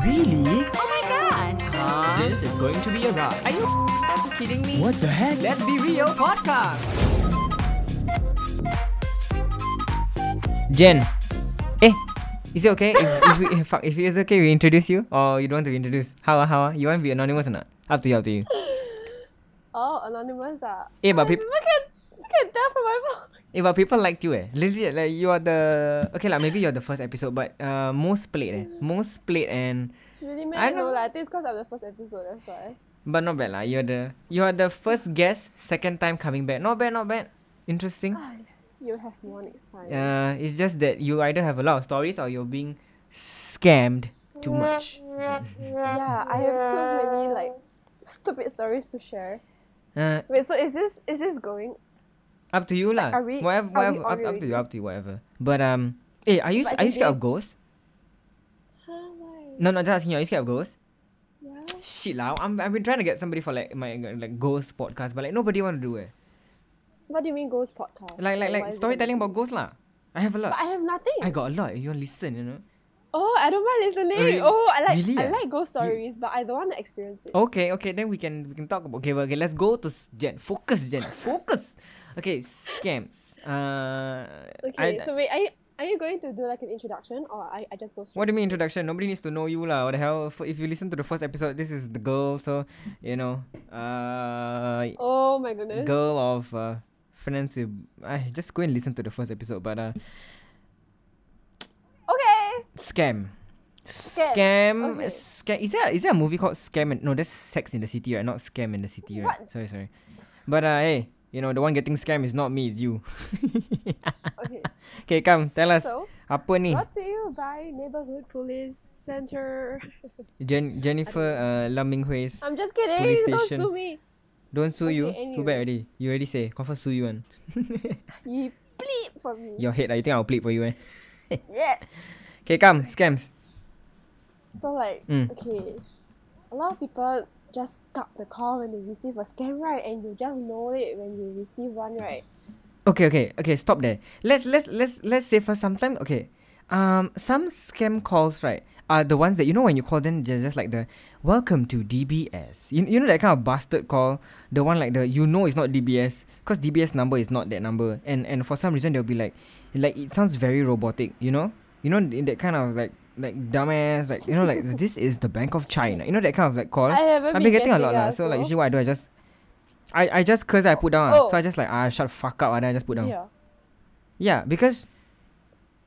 Really? Oh my god! Huh? This is going to be a ride. Are you kidding me? What the heck? Let's be real podcast. Jen, eh, is it okay if if, we, if, fuck, if it's okay we introduce you or you don't want to be introduced? How ah, how ah? you want to be anonymous or not? Up to you, up to you. Oh, anonymous ah. Eh, but Oh, peop- people can, can tell from my voice. Eh, but people liked you eh. Legit, like you are the okay lah. Maybe you're the first episode, but uh, most played eh. Most played and Really, I? No know. lah. I think it's because I'm the first episode. That's why. but not bad lah. You're the you are the first guest, second time coming back. Not bad, not bad. Interesting. You have more next time. Uh, it's just that you either have a lot of stories or you're being scammed too much. yeah, I have too many like stupid stories to share. Uh, Wait, so is this is this going? Up to you lah. are we- whatever, whatever, up, up to you, up to you, whatever. But um, eh, are you But are you scared of ghosts? Huh, why? No, no, just asking you. Are you scared of ghosts? Well, Shit lah. I'm I've been trying to get somebody for like my like ghost podcast, but like nobody want to do it. what do you mean ghost podcast? Like like like it storytelling about ghosts lah. I have a lot. But I have nothing. I got a lot. You want listen, you know? oh, I don't mind listening. Oh, I like Really I ah? like ghost stories, but I don't want to experience it. Okay, okay, then we can we can talk about okay, well, okay, let's go to Jen. Focus, Jen. Focus. Okay, scams. Uh Okay, I- so wait, are you are you going to do like an introduction or I, I just go straight? what do you mean introduction? Nobody needs to know you lah. What the hell? F- If you listen to the first episode, this is the girl, so you know, uh, Oh my goodness. girl of uh, friends with. I just go and listen to the first episode, but uh, Okay. scam. Scam. Scam. Okay. Scam. Is there is there a movie called Scam? And, no, that's Sex in the City, right? Not Scam in the City, right? What? Sorry, sorry. But uh, hey, you know the one getting scammed is not me, it's you. Okay. okay, come tell us So apa ni? brought to you by Neighborhood Police Center. Jen- Jennifer uh, Lam Ming Hui's. I'm just kidding. Police Don't station. sue me. Don't sue you. Okay, Too bad anyway. already. You already say. Confirm sue you one. You bleep for me. Your head. lah. You think I'll plead for you? Eh? Yes. Okay, come scams. So like, Mm. okay, a lot of people just got the call when they receive a scam, right? And you just know it when you receive one, right? Okay, okay, okay. Stop there. Let's let's let's let's say for sometimes. Okay, um, some scam calls right are the ones that you know when you call them they're just like the welcome to DBS. You, you know that kind of bastard call, the one like the you know it's not DBS because DBS number is not that number, and and for some reason they'll be like, like it sounds very robotic. You know, you know in that kind of like like dumbass like you know like this is the Bank of China. You know that kind of like call. I haven't I've been getting a lot yeah, lah. So like usually what I do I just I, I just curse I put down. Oh. So I just like ah shut the fuck up and then I just put down. Yeah, Yeah. because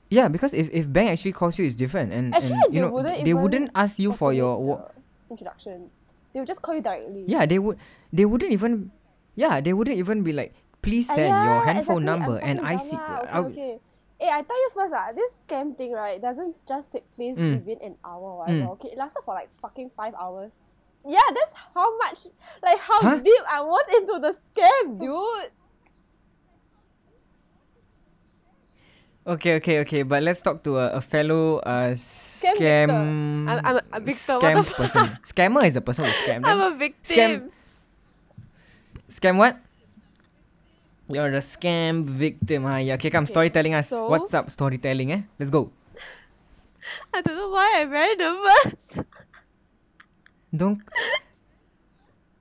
yeah, because if, if bank actually calls you it's different and, Actually, and you they know wouldn't they wouldn't ask you for your wo- introduction. They would just call you directly. yeah they would they wouldn't even yeah they wouldn't even be like please send your handphone exactly. number I'm and IC. dumb. I Okay, okay. Eh, I tell you first ah, this scam thing right doesn't just take place Mm. within an hour or whatever. Mm. Okay, it lasted for like fucking five hours. Yeah, that's how much, like how Huh? deep I was into the scam, dude. Okay, okay, okay. But let's talk to a, a fellow uh scam. victor. I'm- I'm a- what Scam person. Scammer is the person who scammed. I'm a victim. Scam what? You're a scam victim. Yeah. Okay, come Okay, storytelling us. so- What's up, storytelling? Eh, let's go. I don't know why I'm very nervous. Don't.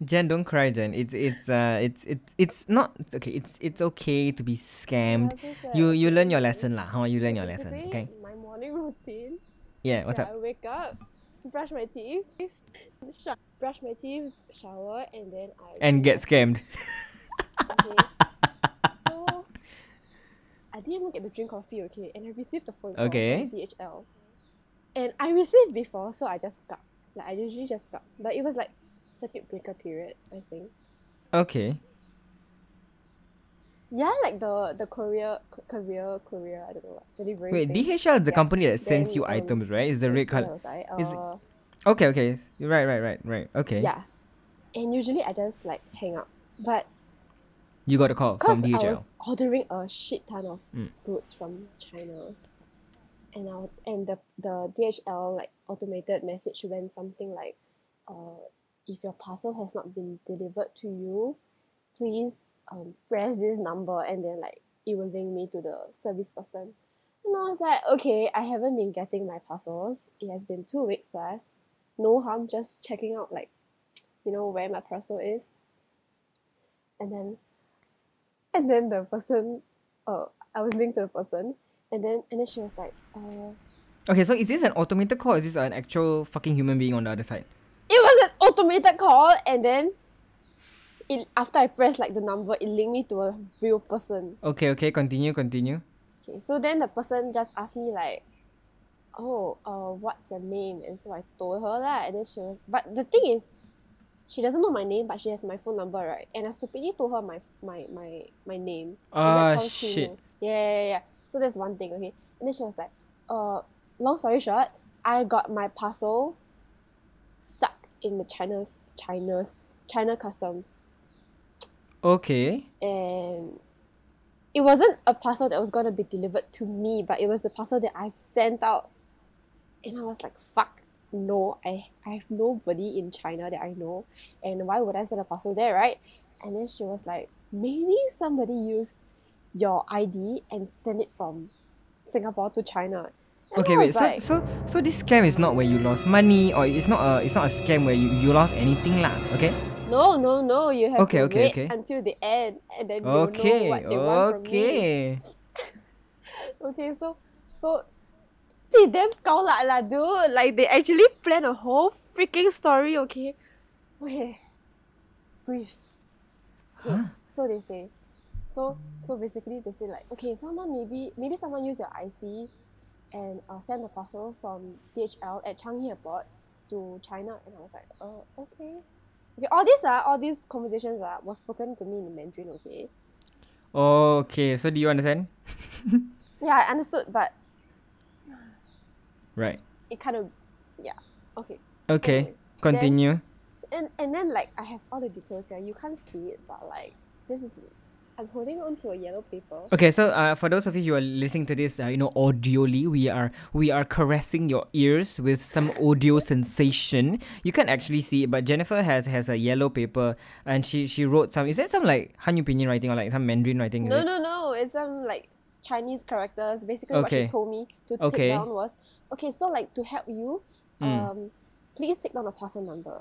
Jen, don't cry, Jen. It's it's uh it's it's it's not okay. It's it's okay to be scammed. Yeah. You you learn your lesson lah. Huh? You learn your lesson. Okay. My morning routine. Yeah. What's yeah, up? I wake up, brush my teeth, sh- brush my teeth, shower, and then I And get scammed. okay? So I didn't even get to drink coffee, okay? And I received the phone call Okay. from DHL. And I received before, so I just got like I usually just got, but it was like circuit breaker period, I think. Okay. Yeah, like the the courier, courier, courier. I don't know what delivery. Wait, thing. DHL is the Yeah. company that sends Then, you um, items, right? Is the red That's I color? was is it- uh, Okay, okay. You're right, right, right, right. Okay. Yeah. And usually I just like hang up. But You got a call from I DHL. was ordering a shit ton of Mm. goods from China. And I and the, the DHL like automated message when something like uh if your parcel has not been delivered to you, please um press this number and then like it will link me to the service person. And I was like, okay, I haven't been getting my parcels. It has been two weeks plus. No harm just checking out like, you know, where my parcel is. And then and then the person uh I was linked to the person and then and then she was like, uh Okay, so is this an automated call or is this an actual fucking human being on the other side? it was an automated call and then it after I pressed like the number, it linked me to a real person. Okay, okay, continue, continue. Okay, so then the person just asked me like, "Oh, uh, what's your name?" And so I told her that, and then she was. But the thing is, she doesn't know my name, but she has my phone number, right? And I stupidly told her my my my my name. Ah, how shit. Yeah, yeah, yeah, yeah. So that's one thing, okay. And then she was like, "Uh, long story short, I got my parcel stuck in the China's China's China customs." Okay. and it wasn't a parcel that was gonna be delivered to me, but it was a parcel that I've sent out. And I was like, fuck, no, I, I have nobody in China that I know. And why would I send a parcel there, right? And then she was like, maybe somebody used your ID and send it from Singapore to China. And Okay, wait. was So, like, so, so this scam is not where you lost money, or it's not a, it's not a scam where you, you lost anything lah. Okay. no, no, no, you have Okay, to okay, wait okay. until the end and then know Okay. what they want from me. Okay. Okay, so so they damn 高辣 lah, dude. Like they actually plan a whole freaking story, okay? Okay. Breathe. Okay, Huh? So they say. So so basically they say like, okay, someone maybe maybe someone use your IC and uh, send a parcel from DHL at Changi Airport to China and I was like, uh okay. Okay, all these are all these conversations are was spoken to me in Mandarin, okay? Okay. So do you understand? Yeah, I understood, but Right. it kind of yeah. Okay. Okay. Anyway, Continue. and and then like I have all the details here. You can't see it, but like this is I'm holding on to a yellow paper. Okay, so uh, for those of you who are listening to this, uh, you know, audioly, we are we are caressing your ears with some audio sensation. You can't actually see it, but Jennifer has has a yellow paper, and she she wrote some. Is that some like Hanyu Pinyin writing or like some Mandarin writing? No, no, no. It's some like Chinese characters. Basically, what Okay. she told me to Okay. take down was okay. So like to help you, Mm. um, please take down a parcel number,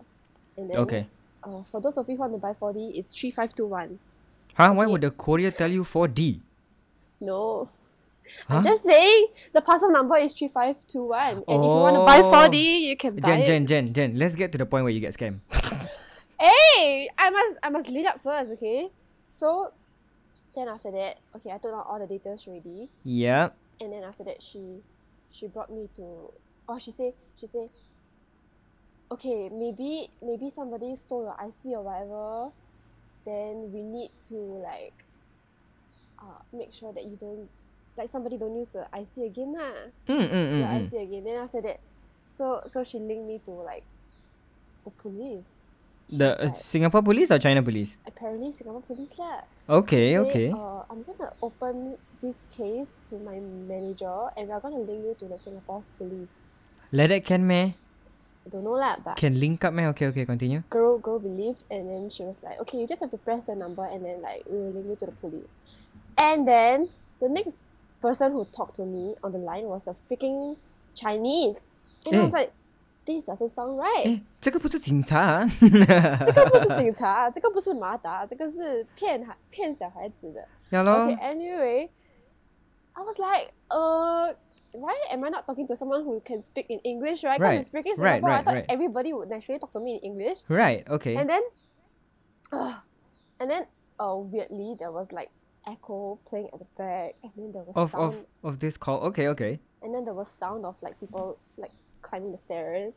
and then Okay. uh, for those of you who want to buy 4D, it's three five two one. Huh? Why would the courier tell you 4D? No. Huh? I'm just saying the parcel number is 3521. And if you want to buy Oh. 4D, you can buy Jen, it. Jen, Jen, Jen. Let's get to the point where you get scammed. Hey, I must I must lead up first, okay? So then after that, okay, I took down all the details already, Yeah. and then after that she she brought me to oh she say she say okay maybe maybe somebody stole your IC or whatever, then we need to like uh make sure that you don't like somebody don't use the IC again lah Mm, mm, mm, your mm. IC again. Then after that, so so she linked me to like the police. The uh, Singapore police or China police? apparently Singapore police lah. Okay, okay. Uh, I'm gonna open this case to my manager, and we're gonna link you to the Singapore's police. Like that can meh? I don't know lah, but Can link up meh? Okay, okay, continue. girl girl believed, and then she was like, okay, you just have to press the number, and then like we will link you to the police. And then the next person who talked to me on the line was a freaking Chinese, and I was Eh. like, this doesn't sound right. 哎，这个不是警察啊。这个不是警察，这个不是马达，这个是骗孩骗小孩子的。 Yeah lor. Okay, anyway, I was like, uh, why am I not talking to someone who can speak in English, right? Because Right, it's freaking right, Singapore. I right, thought right. everybody would naturally talk to me in English. Right. Okay. And then, uh, and then, uh, weirdly, there was like echo playing at the back, and then there was of sound, of of this call. Okay. Okay. and then there was sound of like people like climbing the stairs.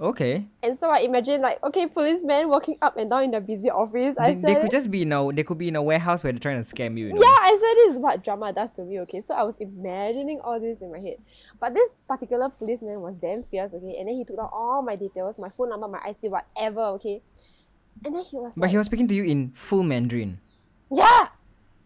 Okay. And so I imagine like, okay, policemen walking up and down in the busy office. I They, said, they could just be in a they could be in a warehouse where they're trying to scam you. you know? Yeah, I said this is what drama does to me, okay? So I was imagining all this in my head. But this particular policeman was damn fierce, okay? And then he took down all my details, my phone number, my IC, whatever, okay? And then he was But like, he was speaking to you in full Mandarin. Yeah!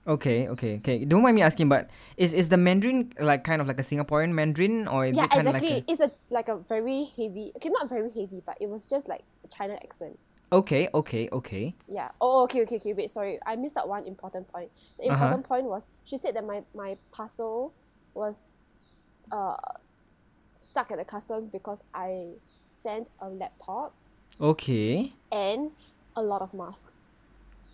Okay. Okay. Okay. Don't mind me asking, but is is the Mandarin like kind of like a Singaporean Mandarin or is yeah, it kind exactly. of like It's a like a very heavy okay, not very heavy, but it was just like a China accent. Okay. Okay. Okay. Yeah. Oh, okay, okay, okay. Wait, sorry. I missed out one important point. The Uh-huh. important point was she said that my, my parcel was uh stuck at the customs because I sent a laptop Okay. and a lot of masks.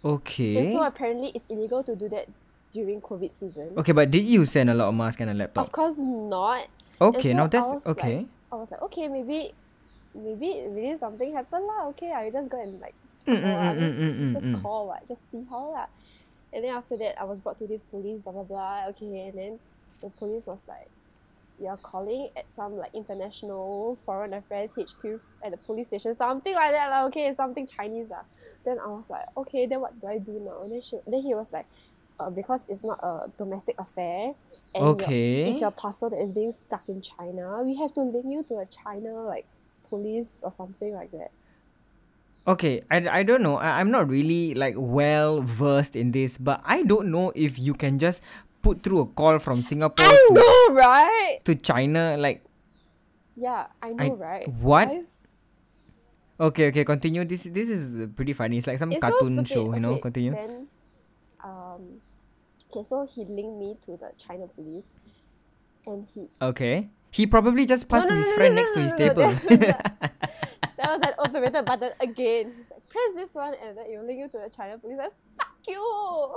Okay. And so apparently it's illegal to do that during COVID season. Okay, but did you send a lot of masks and a laptop? Of course not. Okay, so now I that's like- okay. I was like, okay, maybe maybe maybe something happened lah. Okay, I just go and like Mm, mm, mm, mm, mm, mm, just mm. call what, just see how lah. And then after that, I was brought to this police, blah blah blah. Okay, and then the police was like, "You're calling at some like international foreign affairs HQ at the police station, something like that lah. Okay, something Chinese lah." Then I was like, "Okay, then what do I do now?" Then she, then he was like, uh, "Because it's not a domestic affair, and your- it's your parcel that is being stuck in China. We have to link you to a China like police or something like that." Okay, I, I don't know. I, I'm not really like well versed in this, but I don't know if you can just put through a call from Singapore I to, know, right? to China. Like, Yeah, I know, right? what? I've- okay, okay, continue. This this is pretty funny. It's like some it's so cartoon stupid. show, you know. Okay, Continue. Then, um, okay, so he linked me to the China police, and he. Okay. He probably just passed no, to his no, friend no, next to no, his no, table. That was an automated button again. He's like, press this one, and then it will link you to the China police. Like, fuck you.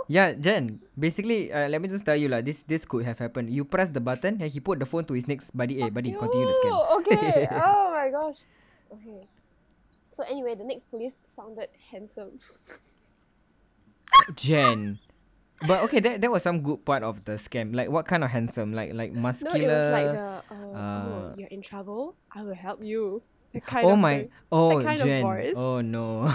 yeah, Jen. Basically, uh, let me just tell you lah. This this could have happened. You press the button and he put the phone to his next buddy. Hey, buddy, Fuck continue the scam. Okay. oh my gosh. Okay. So anyway, the next police sounded handsome. Jen. But okay, that, that was some good part of the scam. Like what kind of handsome? Like like muscular. No, it was like the oh, uh, oh you're in trouble. I will help you. The kind oh of my thing. oh kind of Jen. voice. Oh no.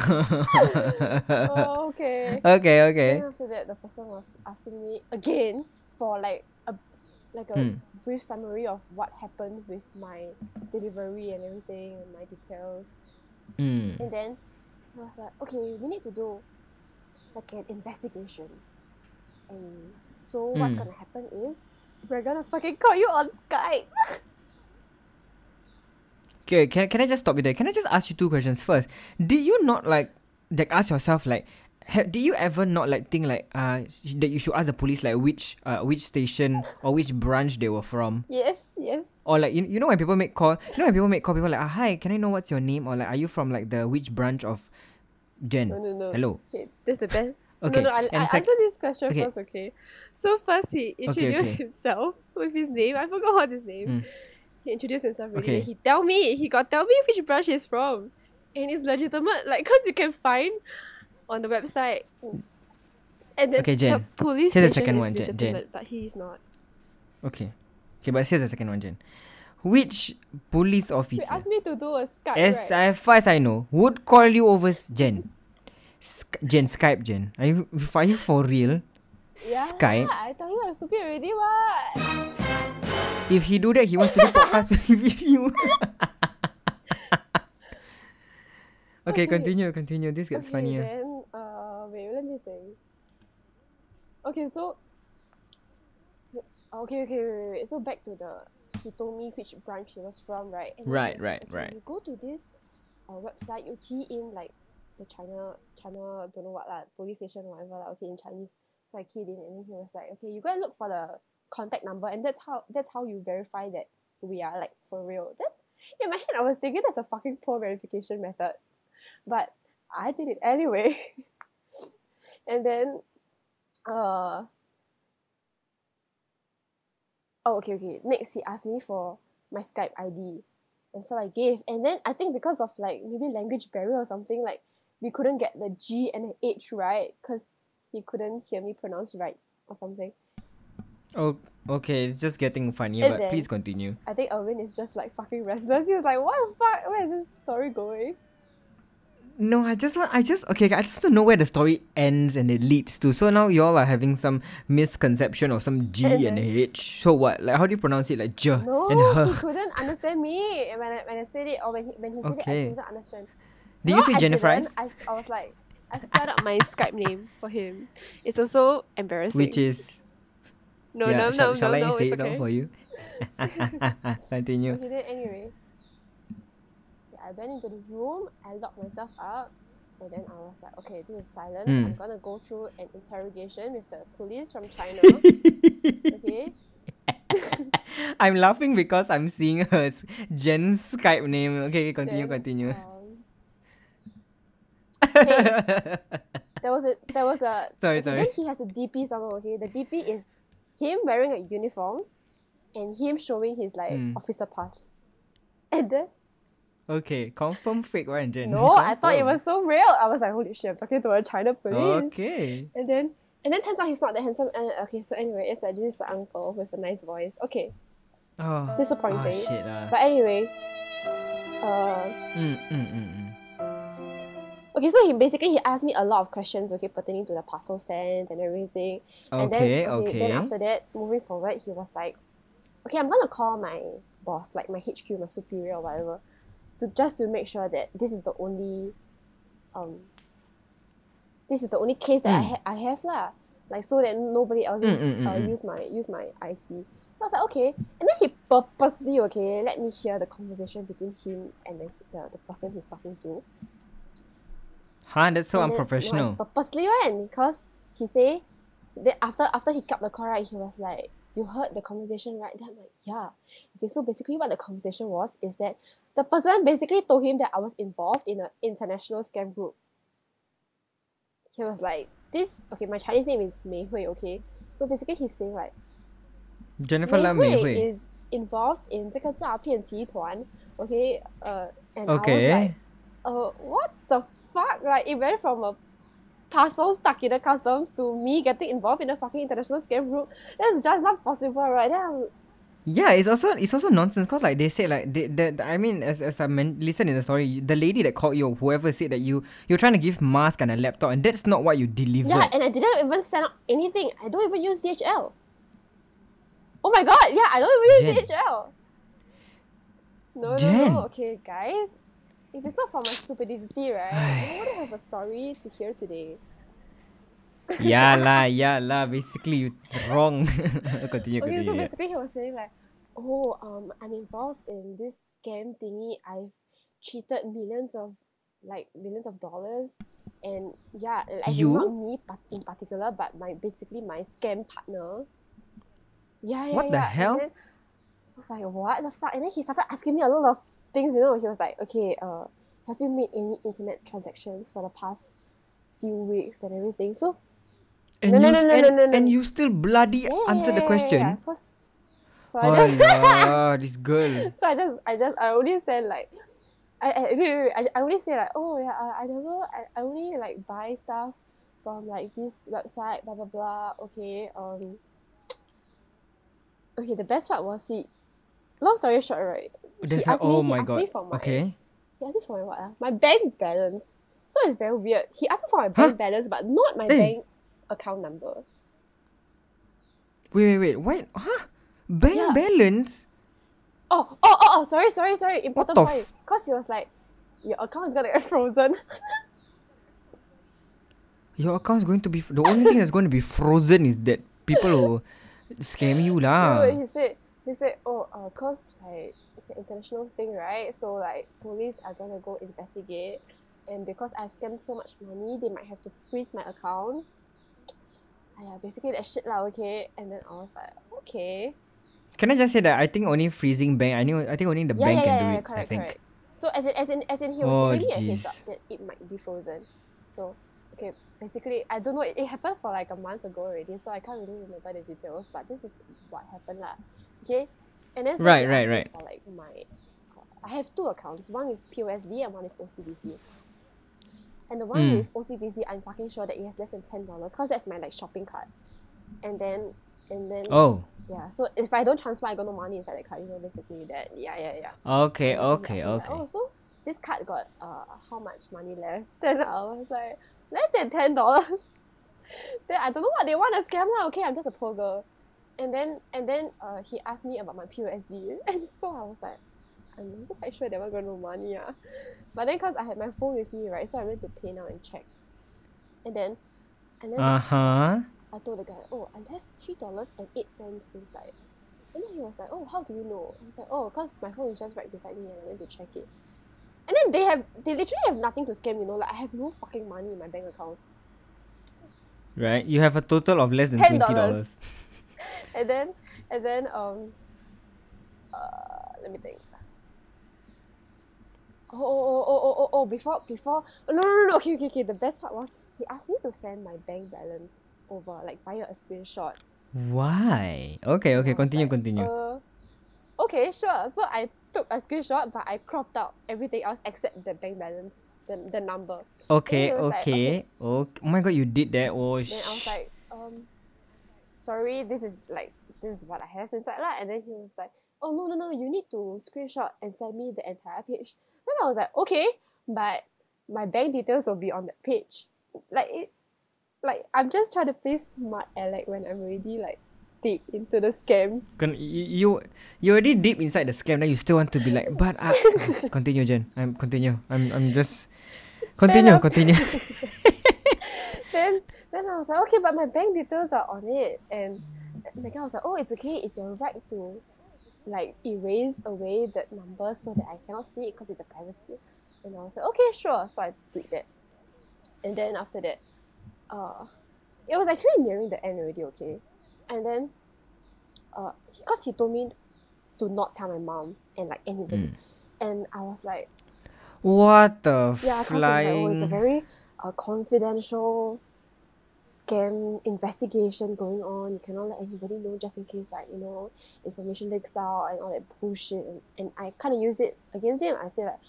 oh, okay. okay, okay. Then after that, the person was asking me again for like a like a Hmm. brief summary of what happened with my delivery and everything and my details. Mm. And then I was like, okay, we need to do like an investigation. And so what's Mm. gonna happen is we're gonna fucking call you on Skype. Okay, can, can I just stop you there? Can I just ask you two questions first? Did you not like like ask yourself like ha- did you ever not like think like uh sh- that you should ask the police like which uh which station or which branch they were from yes, yes. Or like you, you know when people make call you know when people make call people like ah, hi can I know what's your name or like are you from like the which branch of Jen No, no, no. hello Okay, this is the best. okay No, no, I, I sec- answer this question okay. first, okay? So first he introduced okay. himself with his name. I forgot what his name. Mm. He introduced himself really. Okay. He tell me, he got tell me which branch he's from. And it's legitimate, like cause you can find on the website. And then Okay, the Jen. police Here's the second one, Jen- Jen. legitimate, but he is not. okay okay but here's the second one Jen which police officer asked me to do a Skype, As right? far as I know, would call you over Jen. Sk- Jen Skype Jen. Are you are you for real? yeah, Skype. I tell you I'm stupid already, what? If he do that, he wants to do podcast with you. okay, Okay. continue, continue. This gets okay, funnier. Then, uh, wait, let me think. Okay, so. Okay, okay, wait, wait, wait. So back to the. He told me which branch he was from, right? And Right, right, like, okay, right. You go to this uh, website, you key in like the China, China, don't know what lah, police station, whatever lah. Okay, in Chinese. So I keyed in, and then he was like, okay, you go and look for the contact number, and that's how that's how you verify that we are like for real. Then in my head, I was thinking that's a fucking poor verification method, but I did it anyway. and then, uh, oh, okay, okay. Next, he asked me for my Skype ID. And so I gave. And then I think because of like maybe language barrier or something, like we couldn't get the G and the H right because he couldn't hear me pronounce right or something. Oh, okay. It's just getting funnier, And but then- please continue. I think Erwin is just like fucking restless. He was like, what the fuck? Where is this story going? No, I just want. I just okay. I just don't know where the story ends and it leads to. So now y'all are having some misconception of some G And H. So what? Like how do you pronounce it? Like J No, and he couldn't understand me. When I, when I said it, or when he, when he said Okay. it, I didn't understand. Did No, you say I Jennifer? I, I was like, I spelled out my Skype name for him. It's also embarrassing. Which is no, yeah, no, shall, no, shall no, I no, say it's it okay. out for you? Continue. Okay, then anyway, I went into the room. I locked myself up, and then I was like, okay, this is silence. Mm. I'm gonna go through an interrogation with the police from China. okay. I'm laughing because I'm seeing her Jen's Skype name. Okay, continue, Then, continue. um, okay, there was a there was a Sorry, okay, sorry. Then he has a DP somewhere. Okay, the DP is him wearing a uniform, and him showing his like Mm. officer pass. And then Okay, confirm fake one, Jen. no, I thought it was so real. I was like, holy shit, I'm talking to a China police. Okay. And then and then turns out he's not that handsome. And okay, so anyway, it's like just an uncle with a nice voice. Okay, Oh, disappointing. oh shit lah. But anyway, uh, Mm, mm, mm, mm. okay, so he basically he asked me a lot of questions, okay, pertaining to the parcel sent and everything. And Okay, then, okay. Then after that, moving forward, he was like, okay, I'm gonna call my boss, like my HQ, my superior or whatever, to just to make sure that this is the only, um, this is the only case that I, Mm. ha- I have lah. Like so that nobody else Mm, mm, mm, uh, mm. use my use my IC. So I was like, okay. And then he purposely, okay, let me hear the conversation between him and the, the, the person he's talking to. Huh, that's so And then- unprofessional. No, purposely one because he say that after after he cut the call right, he was like, "You heard the conversation, right?" Then I'm like, "Yeah." Okay, so basically, what the conversation was is that the person basically told him that I was involved in an international scam group. He was like, "This okay." My Chinese name is Mei Hui. Okay, so basically he's saying like, Jennifer Lam Mei Hui Hui. is involved in 这个诈骗集团. Okay, uh, and I was Okay. like, uh, what the fuck? Like, it went from a parcel stuck in the customs to me getting involved in a fucking international scam group. That's just not possible, right? Then I'm, yeah, it's also it's also nonsense because like they said like they, the I mean as as I men- listen in the story, the lady that called you, or whoever said that you you're trying to give mask and a laptop, and that's not what you delivered. yeah, and I didn't even send out anything. I don't even use DHL. Oh my god, yeah, I don't even use Jen. DHL. No, no, Jen. no. Okay, guys. If it's not for my stupidity, right, you would have a story to hear today. yeah lah, yeah lah. Basically, you wrong. continue, Okay, so continue. yeah. basically he was saying like, oh, um, I'm involved in this scam thingy. I've cheated millions of, like millions of dollars, and yeah, like You? not me in particular, but my basically my scam partner. Yeah, yeah, What the yeah. hell? And then I was like, what the fuck? And then he started asking me a lot of things. You know, he was like, okay, uh, have you made any internet transactions for the past few weeks and everything? So And No, you no, no, and, no, no, no. and you still bloody yeah, answered the question. yeah, yeah. So I just Oh this girl. so I just I just I only said like I I, wait, wait, wait, I, I only say like oh yeah I, I never I, I only like buy stuff from like this website blah blah blah okay um okay the best part was he long story short right There's he asked me oh my god. my Okay. he asked me for my what ah? my bank balance so it's very weird he asked me for my bank balance but not my Hey. bank account number Wait, wait, wait. What? Huh? Bank Yeah. balance? oh oh oh, oh sorry sorry sorry important point because he was like your account is gonna get frozen Your account is going to be the only thing that's going to be frozen is that people who scam you lah. No, he said he said, oh, uh, cause like it's an international thing, right? So like police are gonna go investigate, and because I've scammed so much money, they might have to freeze my account. Yeah, basically that shit lah, okay. And then I was like, okay. Can I just say that I think only freezing bank. I knew. I think only the yeah, bank yeah, can yeah, do it. correct, I think. correct. So as in, as in, as in, he was Oh, giving me a heads up that it might be frozen. So okay, basically, I don't know. It, it happened for like a month ago already, so I can't really remember the details. But this is what happened lah. Okay, and then so Right, right, right. For like my, I have two accounts. One with POSB and one with OCBC. And the one Mm. with OCBC, I'm fucking sure that it has less than ten dollars, cause that's my like shopping card. And then, and then Oh. yeah. So if I don't transfer, I got no money inside the card. You know, basically that. Yeah, yeah, yeah. Okay. He Okay. like, Okay. oh, so this card got uh how much money left? Then I was like, less than ten dollars. then I don't know what they want to scam lah. Okay, I'm just a poor girl. And then and then uh he asked me about my POSB, and so I was like, I'm also quite sure they weren't got no money ah. But then cause I had my phone with me right, so I went to pay now and check. And then and then Uh huh. I told the guy, oh, I left three dollars and eight cents inside. And then he was like, oh, how do you know? I was like, oh, because my phone is just right beside me and I went to check it. And then they have, they literally have nothing to scam, you know, like I have no fucking money in my bank account. Right. You have a total of less than $10. twenty dollars. And then, and then, um, uh, let me think. Oh, oh, oh, oh, oh, oh, oh, before, before, no, no, no, okay, okay, okay, the best part was, he asked me to send my bank balance over, like, via a screenshot. Why? Okay, okay, And I was continue, like, continue. Uh, okay, sure. So I took a screenshot, but I cropped out everything else except the bank balance, the, the number. okay, was like, okay, okay. Oh my god, you did that. Oh, Then I was like, um, sorry, this is like this is what I have inside lah. And then he was like, oh no no no, you need to screenshot and send me the entire page. Then I was like, okay, but my bank details will be on that page. Like it, like I'm just trying to play smart Alec when I'm already like deep into the scam. Con- you, you you already deep inside the scam, then you still want to be like, but uh, continue, Jen. I'm continue. I'm I'm just continue, after- continue. then then I was like, okay, but my bank details are on it. And the guy was like, oh, it's okay. It's your right to like erase away that number so that I cannot see it because it's a privacy. And I was like, okay, sure. So I did that. And then after that, uh, it was actually nearing the end already, okay? And then, uh, because he told me to not tell my mom and like anybody. Mm. And I was like, What the yeah, because like, oh, it's a very uh, confidential scam investigation going on. You cannot let anybody know just in case, like, you know, information leaks out and all that bullshit. And, and I kind of use it against him. I said, like,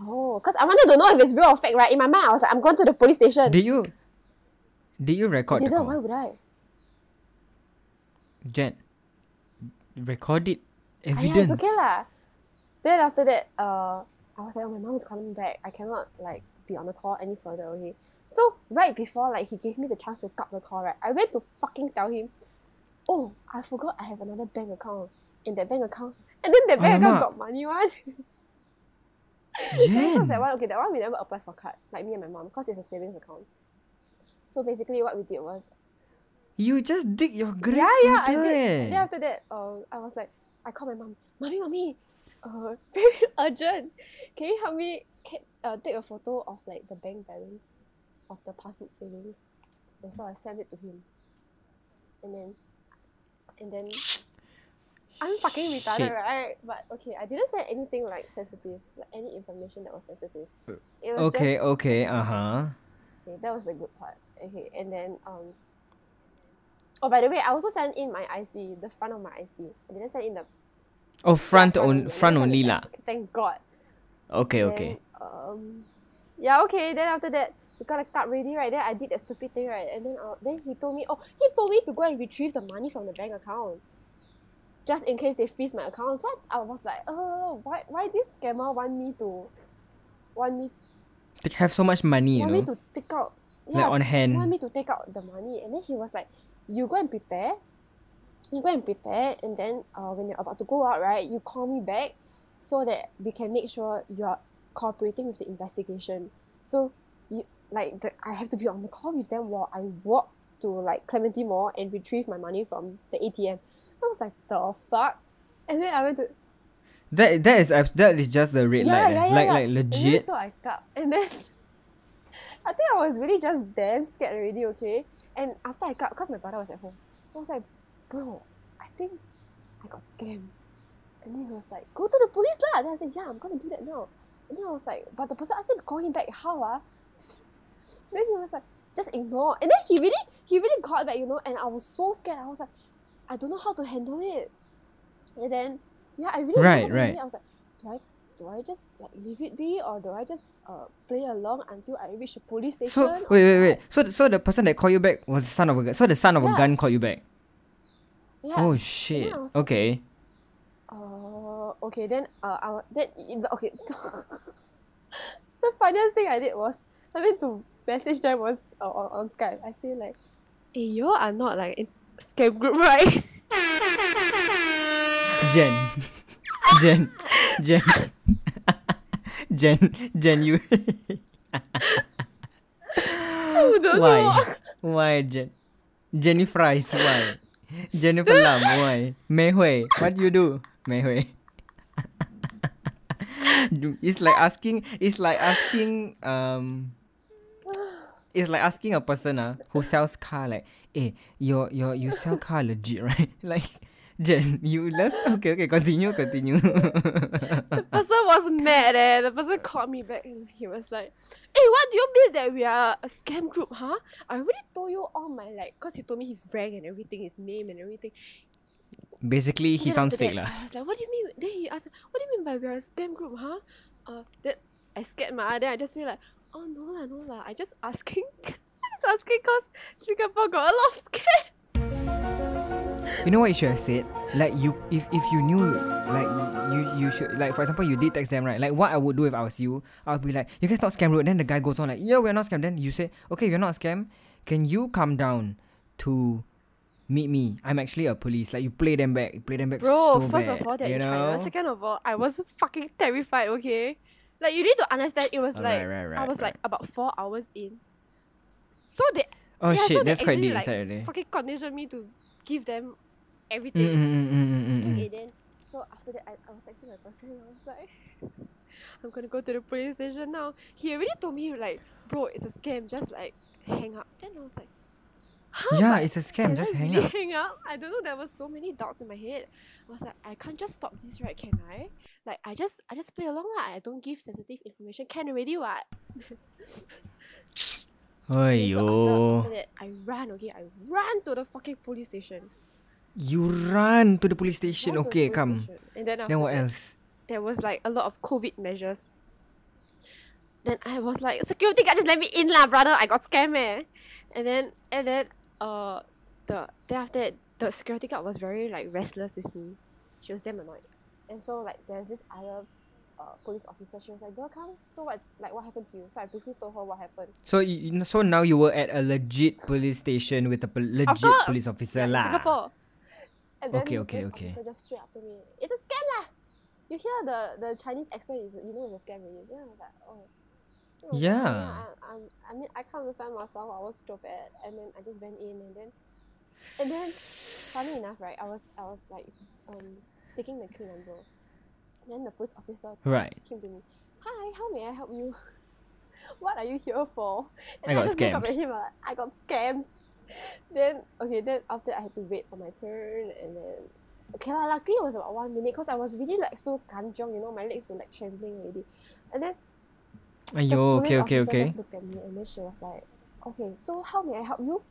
oh, because I wanted to know if it's real or fake, right? In my mind, I was like, I'm going to the police station. Did you did you record the Didn't, why call? would I? Jen, record it. Evidence. Ah, yeah, it's okay lah. Then after that, uh, I was like, oh, my mom is me back. I cannot like be on the call any further. Okay. So right before like he gave me the chance to cut the call, right, I went to fucking tell him, oh, I forgot I have another bank account in that bank account, and then that bank account got money one. Because Jen. that one, okay, that one we never apply for card, like me and my mom, because it's a savings account. So basically, what we did was You just dig your grave yeah, yeah, I did. eh. And then after that, uh, I was like, I called my mom, mommy, mommy, uh, very urgent. Can you help me can, uh, take a photo of like the bank balance of the passbook savings? And so I sent it to him. And then, and then, I'm fucking retarded, Shit. right? But okay, I didn't send anything like sensitive, like any information that was sensitive. It was Okay, just, okay, uh huh. Okay, that was the good part. Okay, and then um. Oh, by the way, I also sent in my IC, the front of my IC. I didn't send in the Oh, front yeah, on only. Front only lah. Thank God. Okay, Then, okay. Um, yeah, okay. Then after that, we got a card ready, right? Then I did that stupid thing, right? And then uh, then he told me, oh, he told me to go and retrieve the money from the bank account, just in case they freeze my account. So I, I was like, oh, why why this scammer want me to, want me They have so much money, you want me to take out, like yeah, on want me to take out the money. And then he was like, you go and prepare. You go and prepare, and then uh, when you're about to go out, right, you call me back so that we can make sure you're cooperating with the investigation. So you like the, I have to be on the call with them while I walk to like Clementi Mall and retrieve my money from the ATM. I was like, the fuck? And then I went to That that is that is just the red yeah, light, eh. yeah, yeah, like yeah. like legit. so I cut. And then I think I was really just damn scared already, okay? And after I cut, because my brother was at home, I was like, bro, I think I got scammed. And then he was like, go to the police lah. Then I said, yeah, I'm gonna do that now. And then I was like, but the person asked me to call him back. How ah? Then he was like, just ignore. And then he really, he really called back, you know. And I was so scared. I was like, I don't know how to handle it. And then, yeah, I really Right, don't know how to handle right. it. I was like, do I, do I just like leave it be, or do I just uh play along until I reach the police station? So wait wait wait. So so the person that called you back was the son of a gun. So the son of a gun called you back. Yeah. Oh shit. Okay. Uh, okay, then uh, I then okay. the funniest thing I did was I went to message them was uh, on, on Skype. I say like, "Hey, you are not like in scam group, right?" Jen. Jen. Jen. Jen. Jen. You. I don't know. why? Why Jen? Jenny Fries. Why? Jennifer Lam. Why? Mei Hui. What you do? Mei Hui. it's like asking. It's like asking. Um. It's like asking a person uh, who sells car like, eh, your your you sell car legit right? like, Jen, you let's okay, okay, continue, continue. the person was mad eh. The person called me back and he was like, Hey, what do you mean that we are a scam group, huh? I already told you all my like cause he told me his rank and everything, his name and everything. Basically, he sounds fake lah. I was like, what do you mean? Then he asked, what do you mean by we're a scam group, huh? Uh, then I scared ma. Then I just say like, oh no lah, no lah. I just asking, I just asking cause Singapore got a lot of scam. You know what you should have said? Like you, if if you knew, like you you should like for example you did text them right. Like what I would do if I was you, I'll be like, you guys not scam road. Then the guy goes on like, yeah, we're not scam. Then you say, okay, you're not scam. Can you come down to meet me? I'm actually a police. Like you play them back, you play them back. Bro, so first bad, of all, they're you know? China. Second of all, I was fucking terrified. Okay, like you need to understand. It was Oh, like right, right, I right, was like about four hours in. So they Oh yeah, shit, so that's quite deep like, fucking conditioned me to give them everything. mm, mm, mm, mm, mm, mm. Okay, then so after that, I, I was texting my boyfriend. I was like, I'm gonna go to the police station now. He already told me like, bro, it's a scam. Just like hang up. Then I was like, huh? Yeah, it's a scam. Just hang really up. hang up? I don't know. There was so many doubts in my head. I was like, I can't just stop this, right? Can I? Like, I just, I just play along lah. I don't give sensitive information. Can already what? Okay, so after, after that, I ran. Okay, I ran to the fucking police station. You run to the police station. Ran to the Okay, come. station. And then Then what that, else? there was like a lot of COVID measures. Then I was like, security guard just let me in lah, brother. I got scammed eh. And then and then uh the then after that the security guard was very like restless with me. She was damn annoyed. And so like there's this other uh, police officer. She was like, "Girl, come. So what? Like what happened to you?" So I briefly told her what happened. So you, so now you were at a legit police station with a pol- legit police officer Yeah, lah. Singapore. And then Okay, okay, this okay. officer just straight up to me, "It's a scam lah." You hear the the Chinese accent is you know it's a scam already. Then I was like, "Oh." I Yeah. I, I'm, I mean, I can't defend myself. I was stupid. and then I just went in, and then, and then, funny enough, right? I was, I was like, um, taking the queue number. Then the police officer Right. came to me. Hi, how may I help you? what are you here for? I got just look up at him like, I got scammed. then okay, then after I had to wait for my turn and then okay lah, luckily it was about one minute because I was really like so kanjong, you know, my legs were like trembling already. And then the Ayo, police okay, okay, okay. just looked at me and then she was like, Okay, so how may I help you?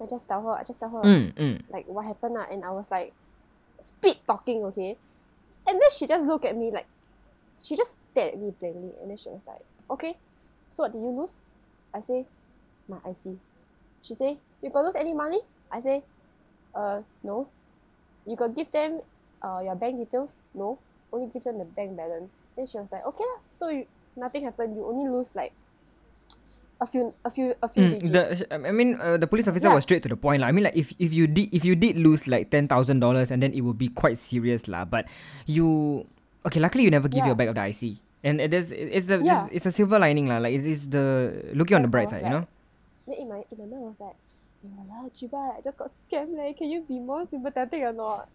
I just tell her, I just tell her Mm, mm. like what happened lah, and I was like speed talking, okay? And then she just looked at me like she just stared at me blankly and then she was like, Okay, so what did you lose? I say, My IC. She say, You got lose any money? I say, Uh no. You got give them uh your bank details? No. Only give them the bank balance. Then she was like, Okay lah, so you, nothing happened, you only lose like a few a few a few Mm, digits. the, I mean, uh, the police officer Yeah. was straight to the point. lah. I mean, like if, if you did if you did lose like ten thousand dollars, and then it would be quite serious, lah. But you okay? Luckily, you never give your Yeah. back of the IC, and it is it's a Yeah. it's, it's a silver lining, lah. Like it is the looking on the bright side, you know. Then in my in my mind I was like, Walao, Chiba, I just got scammed leh. Can you be more sympathetic or not?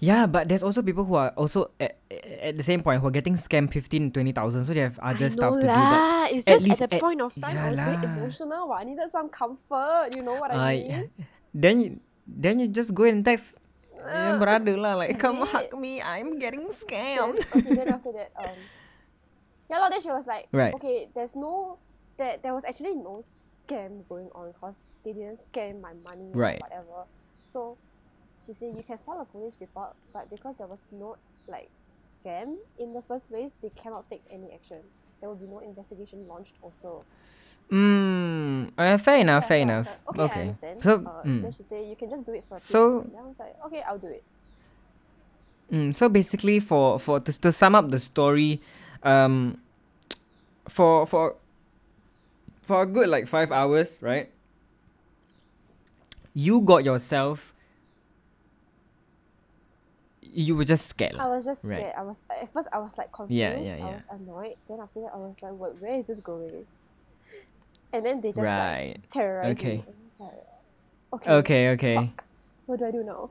Yeah, but there's also people who are also at, at the same point who are getting scammed 15, 20,000, so they have other I stuff know to do. But lah. It's at just least at that at- point of time, I was very Yeah lah. emotional. What I needed some comfort. You know what I I mean? then you, then you just go and text your Uh, brother lah, like come it. hug me, I'm getting Then, scammed. okay, then after that, um, yeah, lor, then she was like, Right. okay, there's no, there, there was actually no scam going on because they didn't scam my money Right. or whatever. So she said you can file a police report, but because there was no like scam in the first place, they cannot take any action. There will be no investigation launched also. Mm, uh, fair enough, Yeah, fair so I was enough. like, okay, I understand. So, uh, mm, then she said you can just do it for a So- I was like, okay, I'll do it. mm, so basically, for for to, to sum up the story, um, for for for a good like five hours, right? You got yourself. You were just scared. I was just Right. scared. I was at first I was like confused. Yeah, yeah, I yeah. was annoyed. Then after that I was like, what where is this going? And then they just like right. terrorized Okay. me. I like, okay. Okay. Okay. Fuck. What do I do now?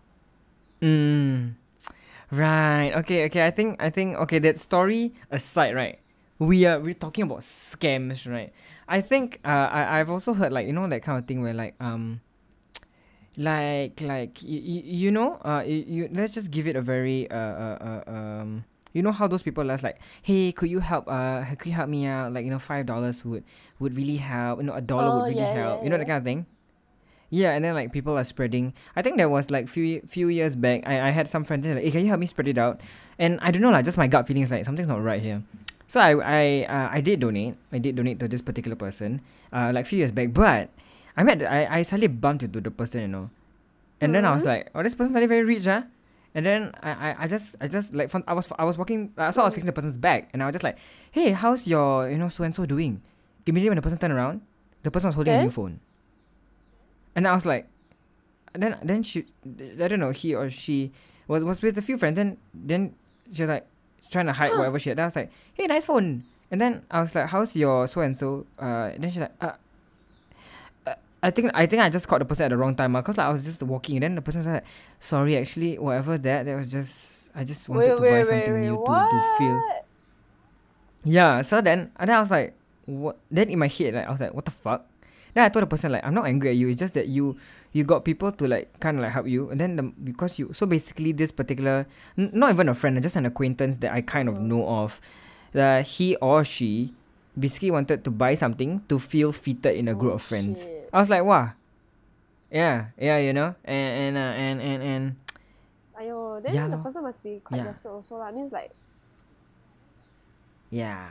Mm. Right. Okay. Okay. I think. I think. Okay. That story aside, right? We are we're talking about scams, right? I think. Uh, I I've also heard like you know that kind of thing where like um, like like you, you know uh you, you let's just give it a very uh, uh, uh um you know how those people are like hey could you help uh could you help me out like you know five dollars would would really help you know a dollar Oh, would really yeah, help yeah, you know yeah. that kind of thing yeah and then like people are spreading i think there was like few few years back i, I had some friends like hey can you help me spread it out and i don't know like just my gut feeling is like something's not right here so i i uh, i did donate. I did donate to this particular person uh like few years back. But i met i i suddenly bumped into the person you know. And then i was Mhm. like oh this person suddenly very rich huh and then I, I, I just I just like I was I was walking uh, so I was fixing the person's back. And I was just like hey how's your you know so and so doing? Immediately when the person turned around the person was holding a new phone. And I was like then then she I don't know he or she was was with a few friends. Then then she was like trying to hide whatever she had then I was like hey nice phone and then I was like how's your so and so uh and then she's like uh, uh, I think I think I just caught the person at the wrong time because like I was just walking and then the person was like sorry actually whatever that that was just I just wanted to buy something new to, to feel yeah, so then and then I was like, what? Then in my head, like I was like, what the fuck? Then I told the person like, I'm not angry at you. It's just that you you got people to like kind of like help you, and then the because you so basically this particular n- not even a friend, just an acquaintance that I kind of know of, uh, he or she basically wanted to buy something to feel fitted in a group Oh, of friends. shit. I was like, wow. Yeah, yeah, you know, and and uh, and and and Aiyo, then Yeah the person must be quite Yeah. desperate also lah. Means like, yeah.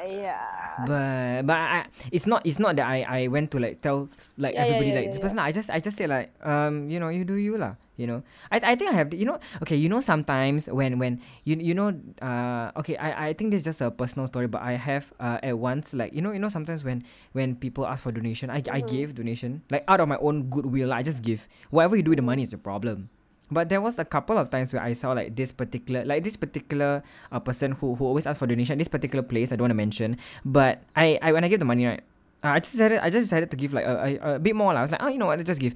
yeah. but but I, it's not it's not that I I went to like tell like Yeah, yeah, everybody yeah, like this yeah. person I just I just say like um you know you do you lah you know I I think I have you know okay you know sometimes when when you you know uh okay I I think this is just a personal story but I have uh at once like you know you know sometimes when when people ask for donation I I Mhm. give donation like out of my own goodwill I just give whatever you do with the money is your problem but there was a couple of times where I saw like this particular like this particular uh, person who, who always asks for donation this particular place I don't want to mention. But I, I when I give the money right uh, I just decided I just decided to give like a, a, a bit more lah. I was like oh you know what let's just give.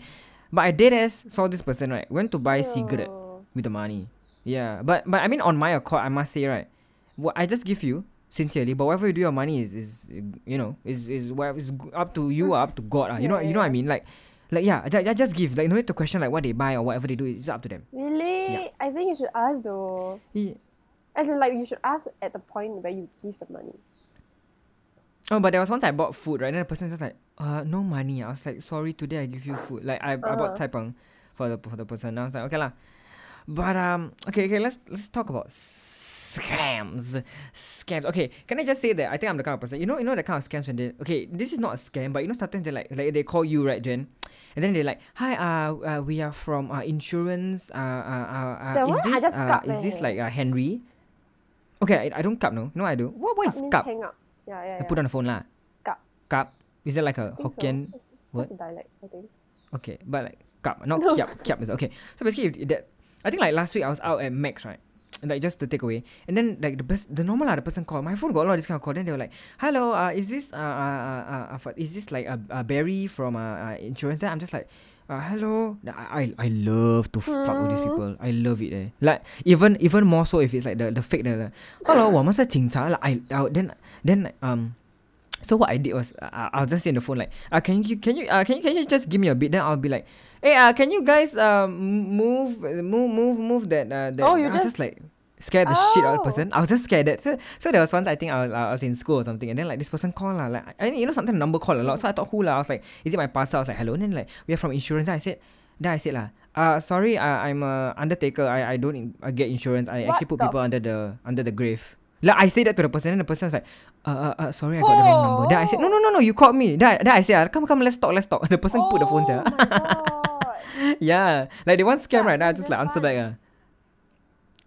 But I did as saw this person right went to buy cigarette with the money. Yeah but but I mean on my accord I must say right what I just give you sincerely but whatever you do your money is is you know is is whatever is up to you or up to God ah. you know Yeah, you know what I mean? Like like yeah I, I just give like no need to question like what they buy or whatever they do it's up to them Really? I think you should ask though. Ye- As in, like, you should ask at the point where you give the money. Oh, but there was once I bought food, right? Then the person just like, uh, no money. I was like, sorry, today I give you food. Like I, I bought Uh-huh. cai peng for the for the person. I was like, okay lah. But um, okay, okay, let's let's talk about scams. Scams. Okay, can I just say that I think I'm the kind of person. You know, you know the kind of scams when they okay, this is not a scam, but you know sometimes they like like they call you right, Jen, and then they're like, hi, uh, uh we are from uh insurance. Uh, uh, uh, uh is this uh, is this eh. like uh, Henry? Okay, I, I don't cup no. No, I do. What what Cup is cup? hang up. Yeah, yeah, I put on the phone lah. Cup. Cup. Is that like a think so. Hokkien? It's, it's just a dialect, I think. Okay, but like cup, not No. kiap. Kiap is okay. So basically, if that I think like last week I was out at Max, right? And like just to take away, and then like the best, the normal lah, the person called. My phone got a lot of this kind of call. Then they were like, "Hello, uh, is this uh, uh, uh, uh, uh for- is this like a, a Barry from uh, uh insurance?" Then I'm just like, uh, "Hello." I, I I love to fuck with these Hmm. people. I love it. Eh. Like even even more so if it's like the the fake the, like, "Hello，我们是警察." Like I, I then then um. So what I did was uh, I'll just say on the phone like, uh, can you can you uh, can you can you just give me a bit? Then I'll be like, hey, uh, can you guys um move move move move that uh that Oh, you I'll just- like scare the shit out of the Oh. person. I was just scared that so, so there was once I think I was, I was in school or something and then like this person called lah like I you know sometimes number call a lot so I thought who lah I was like is it my pastor I was like hello and then like we are from insurance I said then I said lah uh sorry uh, I'm a undertaker I I don't in, uh, get insurance I What actually put people under the under the grave. Like I said that to the person, and the person was like, uh, uh, uh sorry, I got the wrong number. Then I said, no, no, no, no, you called me. Then I, then I said, ah, come, come, let's talk, let's talk. The person put the phone. Oh god. yeah, like they want scam, right? Then I just like answer back, ah.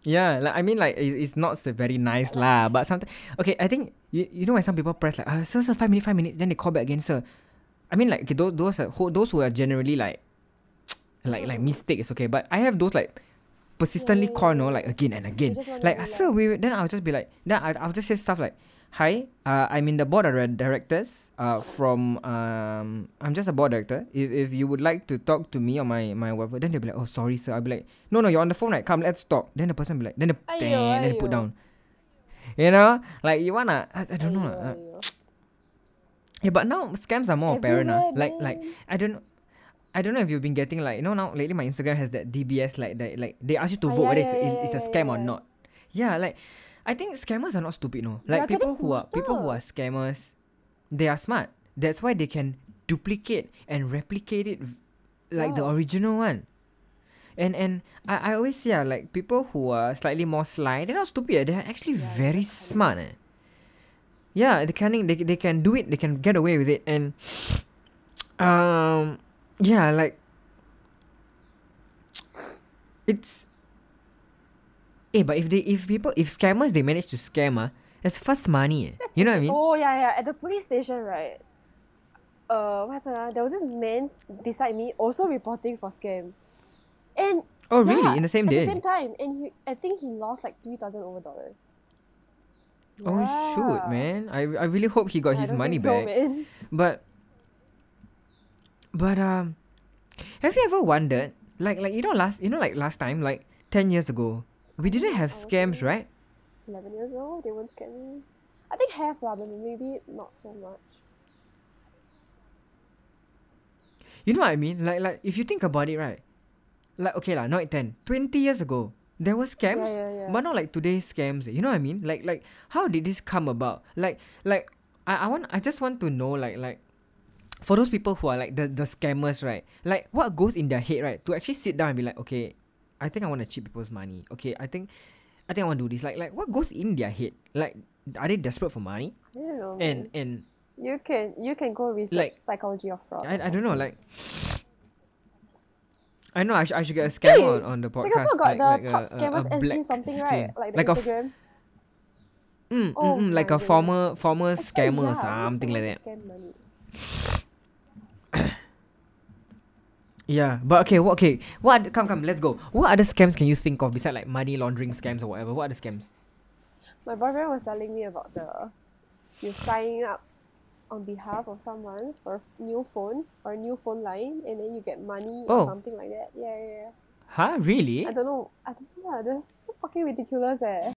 Yeah, like I mean, like it, it's not so very nice lah. But sometimes, okay, I think you, you know when some people press like, uh, sir, sir, five minutes, five minutes, then they call back again, sir. I mean, like okay, those those are, who those who are generally like, like like mistake is okay. But I have those like persistently call, no, like again and again. Like, to sir, we then I'll just be like, then I, I'll just say stuff like, hi, uh, I'm in the board of directors. Uh, from um, I'm just a board director. If, if you would like to talk to me or my my whatever, then they'll be like, oh sorry, sir. I'll be like, no, no, you're on the phone, right? Come, let's talk. Then the person will be like, then the then put down. You know, like you wanna, I, I don't know. Uh, yeah, but now scams are more apparent. ah. Like like. I don't. I don't know if you've been getting like you know now lately my Instagram has that DBS like that like they ask you to Ah, vote whether it's, it's, it's a scam or not. Yeah, like I think scammers are not stupid, no. Like people who are people who are scammers, they are smart. That's why they can duplicate and replicate it like the original one. And and I, I always say ah, like people who are slightly more sly, they're not stupid. eh, They're actually Yeah, very smart. Eh. Yeah, they can they, they can do it. They can get away with it. And um, yeah, like it's. Eh, but if they if people if scammers they manage to scam ah, it's fast money. Eh. You know what I mean? Oh yeah, yeah. At the police station, right? Uh, what happened? ah? There was this man beside me also reporting for scam, and Oh yeah, really? In the same at day? At the same time, and he, I think he lost like three thousand over dollars. Oh shoot, man! I I really hope he got I his money so, back. man. But but um have you ever wondered like like you know last you know like last time like 10 years ago we didn't have scams right? Eleven years old, they won't scam me. I think have lah, but maybe not so much. you know what i mean? Like like if you think about it right? Like okay lah not 10 20 years ago there were scams Yeah, yeah, yeah. but not like today's scams you know what i mean? Like like how did this come about? Like like i, I want i just want to know like like for those people who are like the, the scammers right? Like what goes in their head right? To actually sit down and be like okay i think i want to cheat people's money okay i think i think i want to do this like like what goes in their head like are they desperate for money I don't know. and and you can you can go research Like, psychology of fraud. I, I don't know like I know I, sh- I should get a scammer Hey, on, on the podcast. Singapore got like, the like top a- a- a scammers SG something screen. right, like the like a f- Instagram. mm, Oh mm, mm, like a former former Actually, scammer or yeah, something like that. To Scam money. Yeah, but okay, what okay, what other- come come, let's go. What other scams can you think of besides like money laundering scams or whatever? What other scams? My boyfriend was telling me about the you signing up on behalf of someone for a new phone or a new phone line, and then you get money Oh. or something like that. Yeah, yeah, yeah. Huh? Really? I don't know. I don't know. That's so fucking ridiculous, eh.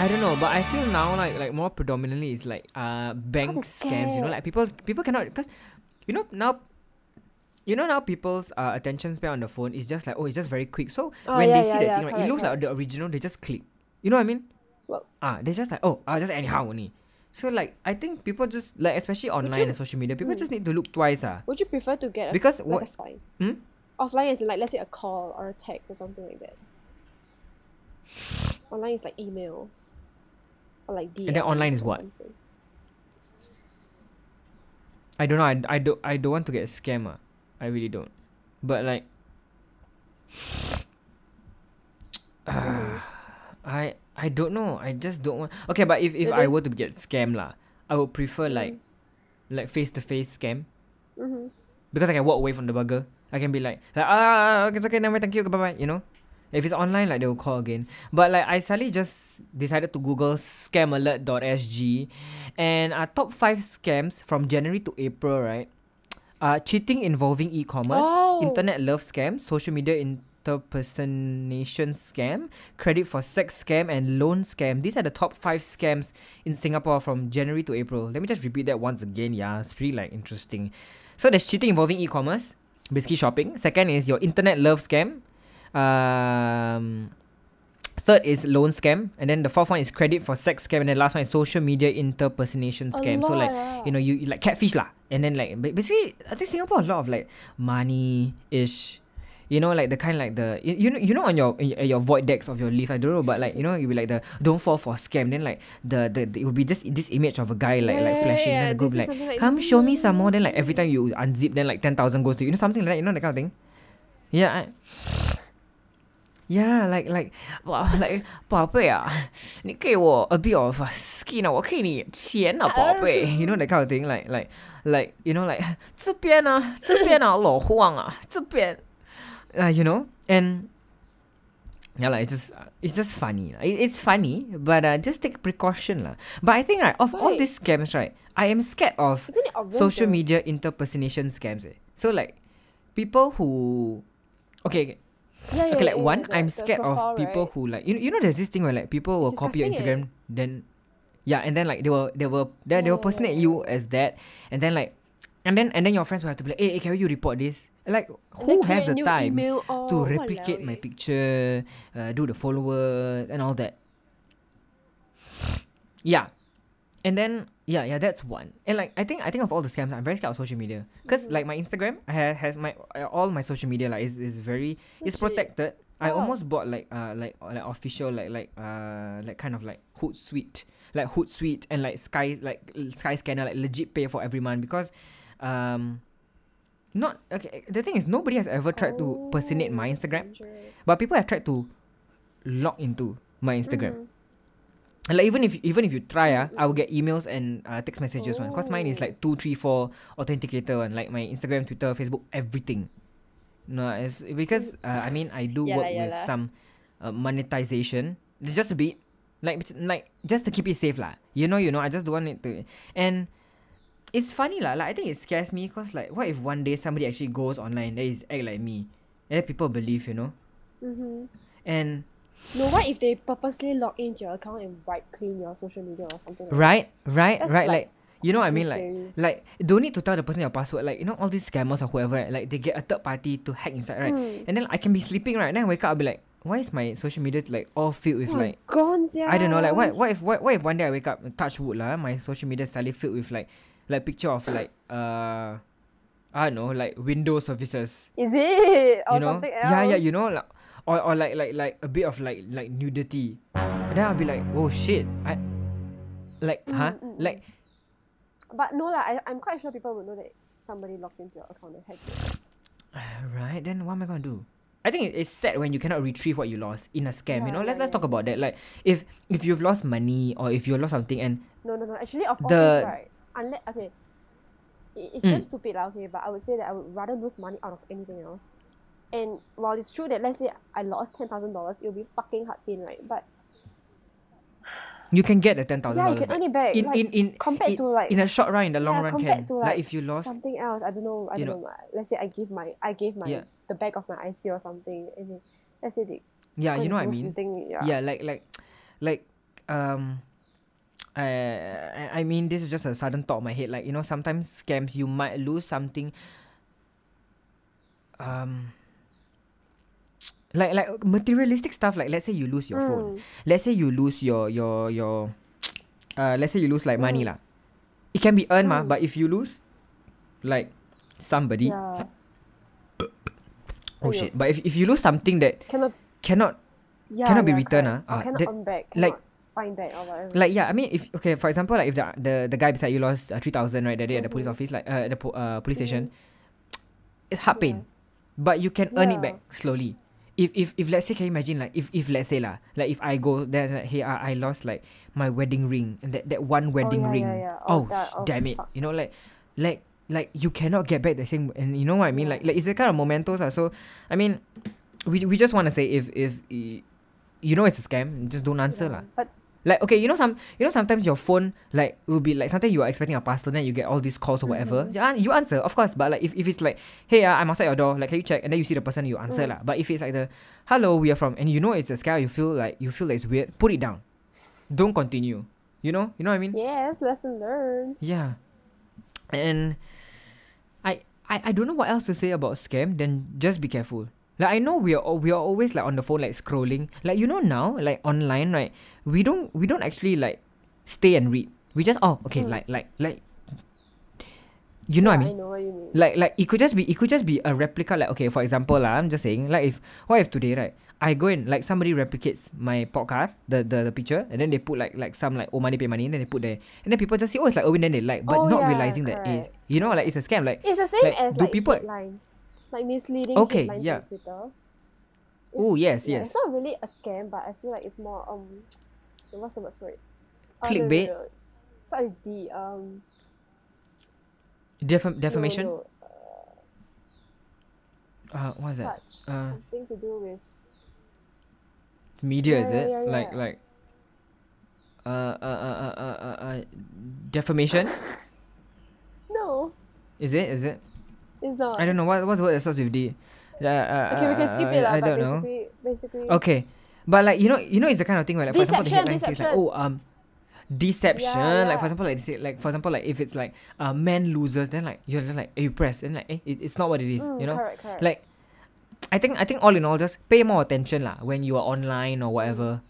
I don't know, but I feel now like like more predominantly it's like uh bank scams. You know, like people people cannot because you know now. You know now people's uh, attention span on the phone is just like oh it's just very quick. So Oh, when yeah, they see yeah, that yeah, thing right, it correct, looks like the original. They just click. You know what I mean? Well- ah, they just like oh ah just anyhow only. So like I think people just like especially online you- and social media, people Mm. just need to look twice ah. Would you prefer to get a Because like what a sign? Hmm? Offline is like let's say a call or a text or something like that. Online is like emails. Or like DMs And then online is what? something. I don't know. I, I don't I don't want to get scam ah. I really don't. But like I I don't know. I just don't want Okay, but if, if I were to get scam lah, I would prefer like Mm. like face to face scam. Mm-hmm. Because I can walk away from the burger. I can be like, like ah okay, it's okay, never mind, thank you, bye bye, you know? If it's online, like they will call again. But like I suddenly just decided to Google scamalert.sg and uh, top five scams from January to April, right? Uh, cheating involving e-commerce, Oh. internet love scam, social media interpersonation scam, credit for sex scam, and loan scam. These are the top five scams in Singapore from January to April. Let me just repeat that once again. Yeah, it's pretty like interesting. So there's cheating involving e-commerce, basically shopping. Second is your internet love scam. Um, third is loan scam, and then the fourth one is credit for sex scam, and then last one is social media interpersonation scam. So like you know you, you like catfish lah, and then like basically I think Singapore a lot of like money ish. You know, like the kind like the you, you know you know on your your void decks of your leaf. I don't know, but like you know you be like the don't fall for scam. Then like the the, the it will be just this image of a guy like like flashing. yeah, then the girl this be is like, like, come show me some more. Then like every time you unzip, then like ten thousand goes to you. You know something like that. You know that kind of thing. Yeah. I, yeah, like like 哇，like 宝贝啊，你给我 a bit of skin 啊，我给你钱啊，宝贝。You know that kind of thing, like like like you know like 这边啊，这边啊，老黄啊，这边啊，you know and yeah, like it's just uh, it's just funny. lah. It, it's funny, but uh, just take precaution lah. But I think right of all Right. these scams right, I am scared of Isn't it obvious social though? media interpersonation scams. Eh. So like people who okay, okay Yeah, yeah, okay, yeah, like yeah, one, I'm scared profile, of people right? who like you you know there's this thing where like people will copy your eh. Instagram, then yeah, and then like they will they will they, they will Yeah, personate yeah, you as that, and then like and then and then your friends will have to be like, hey, hey can you report this? Like who has the time oh, to walao replicate my eh. picture, uh, do the followers and all that? Yeah, and then yeah, yeah, that's one. And like I think I think of all the scams, I'm very scared of social media because Mhm. like my Instagram I ha- has my all my social media like is, is very it's Legit. protected. I Oh. almost bought like uh like uh, like official like like uh like kind of like Hootsuite like Hootsuite and like Sky like Sky Scanner like legit pay for every month because um not okay the thing is nobody has ever tried to personate my Oh, Instagram but people have tried to log into my Instagram Mhm. And like even if even if you try Mm, I will get emails and uh, text messages one. Cause mine is Oh. like two, three, four authenticator one. Like my Instagram, Twitter, Facebook, everything. No, it's because uh, I mean I do Yeah work yeah with some uh, monetization. Just a bit like like just to keep it safe lah. You know, you know. I just don't want it to. And it's funny lah. Like I think it scares me cause like what if one day somebody actually goes online that is act like me, and then people believe, you know. Mhm. And No, what if they purposely log into your account and wipe clean your social media or something? Like right, right, That's right. like Like you know what I mean, like. scary. Like don't need to tell the person your password. Like you know all these scammers or whoever. right, Like they get a third party to hack inside, right? Mm. And then I can be sleeping, right? Then I wake up, I'll be like, why is my social media like all filled with Oh, like gone, yeah. I don't know, like what what if what, what if one day I wake up and touch wood lah, my social media is suddenly filled with like like picture of like uh I don't know, like Windows services. Is it or you know? something else? Yeah, yeah, you know, like or, or like like like a bit of like like nudity. And then I'll be like, oh shit. I like Mm, huh? mm, mm. Like But no lah, I, I'm quite sure people would know that somebody logged into your account and hacked it. Right, then what am I gonna do? I think it's sad when you cannot retrieve what you lost in a scam. you know, let's yeah, let's yeah. talk about that. Like, if if you've lost money or if you lost something, and No, no, no. Actually, of all The- this, right? Unless okay, it, it's Mm. damn stupid lah. Okay, but I would say that I would rather lose money out of anything else. And while it's true that let's say I lost ten thousand dollars, it'll be fucking hard pain, right? But you can get the ten thousand yeah, you can earn it back. in, like, in in compared in, to like in a short run, in the long yeah, run, can to like, like if you lost, something else. I don't know. I don't know. my- Let's say I give my I gave my Yeah. the back of my IC or something, and then let's say they yeah, you know what I mean. yeah. Yeah, like like like um. I I I mean, this is just a sudden thought in my head. Like you know, sometimes scams you might lose something. Um. Like like materialistic stuff. Like let's say you lose your phone. Mm. let's say you lose your your your uh let's say you lose like money Mm. lah it can be earned Mm. but if you lose like somebody Yeah. oh shit but if, if you lose something that Cannot. cannot Yeah, Cannot be yeah, returned, ah. Ah, cannot that- earn back. like- Cannot find back or whatever. like yeah i mean if okay for example like if the the, the guy beside you lost uh, 3000 right that day at the police Mhm. office like uh, at the po- uh, police station Mhm. it's hard pain but you can earn it back slowly if if if let's say can you imagine like if if let's say lah like if i go there like, hey I, I lost like my wedding ring and that, that one wedding yeah, ring. yeah, yeah. oh, Oh, that- sh- oh, damn it. you know like like like you cannot get back the same and you know what i mean? Like like it's a kind of mementos uh, so i mean we, we just want to say if if you know it's a scam just don't answer Yeah. lah. But like okay you know some you know sometimes your phone like will be like sometimes you are expecting a parcel then you get all these calls or whatever Mhm. you, you answer of course but like if, if it's like hey uh, i'm outside your door like can you check and then you see the person you answer Mm. lah but if it's like the hello we are from and you know it's a scam you feel like you feel like it's weird put it down don't continue you know you know what i mean yes, lesson learned. yeah. And I, I I don't know what else to say about scam, then just be careful. Like I know we are we are always like on the phone like scrolling. Like you know now, like online, right? We don't we don't actually like stay and read. We just oh okay, Mm. like like like you know yeah, what I mean? I know what you mean. Like like it could just be it could just be a replica like okay for example lah I'm just saying like if what if today right I go and like somebody replicates my podcast the, the the picture and then they put like like some like oh money pay money and then they put there and then people just say oh it's like Owen then they like but Oh, not yeah, realizing that it you know like it's a scam like It's the same like, as do like people- headlines, like misleading Okay, headlines yeah. on Twitter. Oh, yes, yeah, yes. It's not really a scam, but I feel like it's more um, what's the word for it? Oh, no, no, no. Start with D. Um, no, defamation no, uh what's that uh something to do with media Yeah, is yeah, it yeah, like like uh uh uh uh uh, uh, uh defamation no, is it is it it's not. I don't know what what's the word that starts with D uh, uh, Okay, we can uh, skip it lah. I don't know basically, basically, Okay. But like you know you know it's the kind of thing where like for example the Deception, says like oh um deception. Yeah, Like for example, like they say, like for example, like if it's like uh, man loses, then like you're just like eh, you press, then like eh, it, it's not what it is. Mm, you know, correct, correct. like I think I think all in all, just pay more attention lah when you are online or whatever.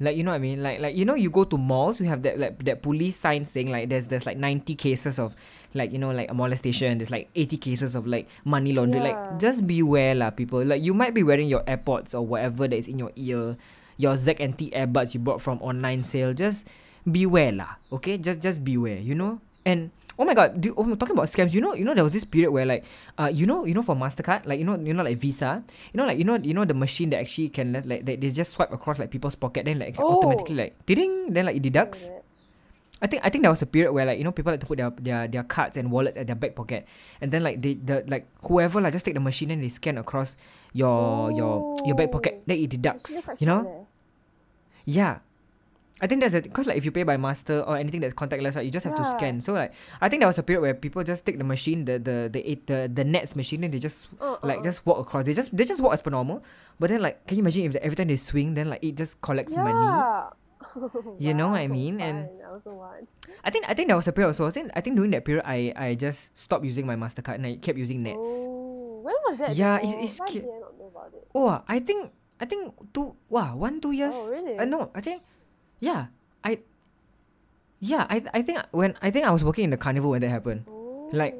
Like you know what I mean? Like like you know you go to malls, you have that like that police sign saying like there's there's like ninety cases of like you know like a molestation. There's like eighty cases of like money laundering. Yeah. Like just beware lah, people. Like you might be wearing your AirPods or whatever that is in your ear, your Zac and T earbuds you bought from online sale. Just beware lah. Okay, just just beware. You know and. Oh my god! Do, oh, talking about scams, you know, you know, there was this period where like, uh, you know, you know, for Mastercard, like you know, you know, like Visa, you know, like you know, you know, the machine that actually can like they, they just swipe across like people's pocket, then like Oh. automatically like ding, then like it deducts. I think I think there was a period where like you know people like to put their their, their cards and wallet at their back pocket, and then like they the like whoever like just take the machine and they scan across your your your back pocket, Oh. then it deducts. You know? Yeah. I think that's a because like if you pay by master or anything that's contactless, right, you just have to scan. So like I think there was a period where people just take the machine, the the the the, the nets machine, and they just Uh, like uh, just walk across. They just they just walk as per normal. But then like can you imagine if the, every time they swing, then like it just collects money. You know what I Wow, mean? And-. I also want. I think I think there was a period also. I think I think during that period I I just stopped using my Mastercard and I kept using nets. Oh, when was that? Yeah, though? it's- it's Why did I not know about it? Oh, I think I think two wow one two years. Oh, really? Uh, no, I think yeah I yeah I I think when I think I was working in the carnival when that happened. Oh. like-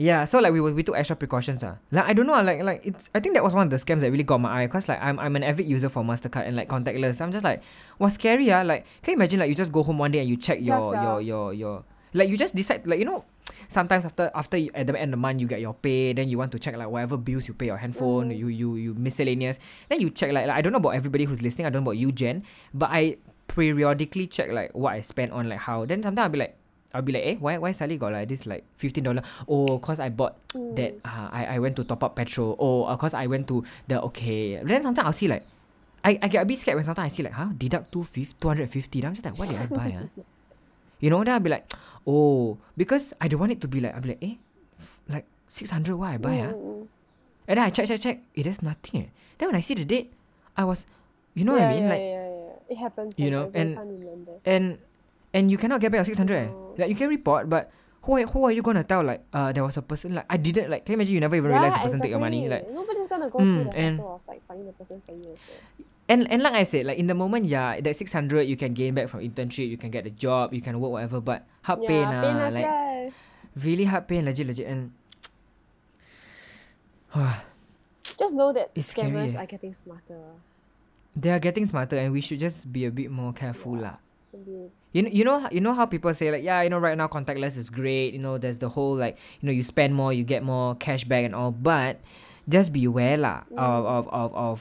Yeah, so like we were, we took extra precautions ah. Like I don't know ah, like like it's I think that was one of the scams that really got my eye cause like I'm I'm an avid user for Mastercard and like contactless. I'm just like what's scary ah. Like can you imagine like you just go home one day and you check your Just, your uh, your your like you just decide like you know sometimes after after you, at the end of the month you get your pay then you want to check like whatever bills you pay your handphone Mhm. you you you miscellaneous then you check like, like I don't know about everybody who's listening I don't know about you Jen but I periodically check like what I spend on like how then sometimes I'll be like I'll be like eh why why suddenly got like this like fifteen dollar oh cause I bought Mm. that uh, I, I went to top up petrol oh uh, cause I went to the okay then sometimes I'll see like I, I get a bit scared when sometimes I see like huh deduct two fif- 250 then I'm just like what did I buy ah? you know then I'll be like oh because I don't want it to be like I'll be like eh f- like 600 what I buy? Mm, mm. and then I check check check it is nothing eh. then when I see the date I was you know what I mean yeah, like yeah, yeah. It happens. you know, and- can't remember. and and you cannot get back your 600 eh. Like you can report but who are, who are you gonna tell like uh there was a person like I didn't like can you imagine you never even realize the person take your money like nobody's gonna go Mm, through the and- of like finding the person for you. Also. and and like I said like in the moment yeah that 600 you can gain back from internship you can get a job you can work whatever but hard pain yeah, pain ah as like well. really hard pain legit legit and Just know that It's scary, scammers eh. are getting smarter. they are getting smarter and we should just be a bit more careful Yeah. lah You know, you know, you know how people say like, yeah, you know, right now contactless is great. You know, there's the whole like, you know, you spend more, you get more cashback and all. But just beware lah of, Mm. of of of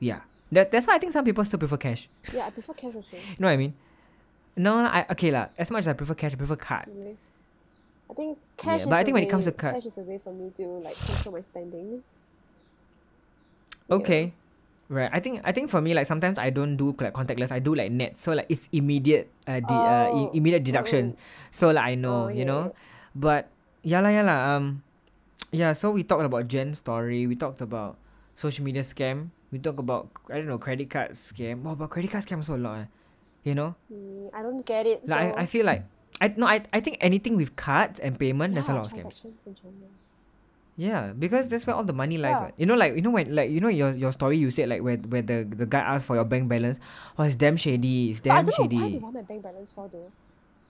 yeah. That that's why I think some people still prefer cash. yeah. I prefer cash also. You know what I mean? No, I okay lah. As much as I prefer cash, I prefer card. I think cash. yeah, but I think when it comes to card- cash is a way for me to like control my spending. Okay. Right. I think I think for me like sometimes I don't do like contactless. I do like net. So like it's immediate uh, de- uh i- Oh. immediate deduction. So like I know, Oh, you yeah, know. But yeah lah, yeah. Um, yeah. So we talked about Jen's story. We talked about social media scam. We talked about I don't know credit card scam. Wow, but credit card scam so a lot. Eh. You know, Mm, I don't get it. like so- I, I feel like I no I, I think anything with cards and payment there's a lot of scams. Transactions in China. Yeah, because that's where all the money lies. Yeah. You know, like you know when like you know your your story you said like where where the the guy asked for your bank balance. Oh, it's damn shady. It's But I damn don't know why they shady. want my bank balance for though.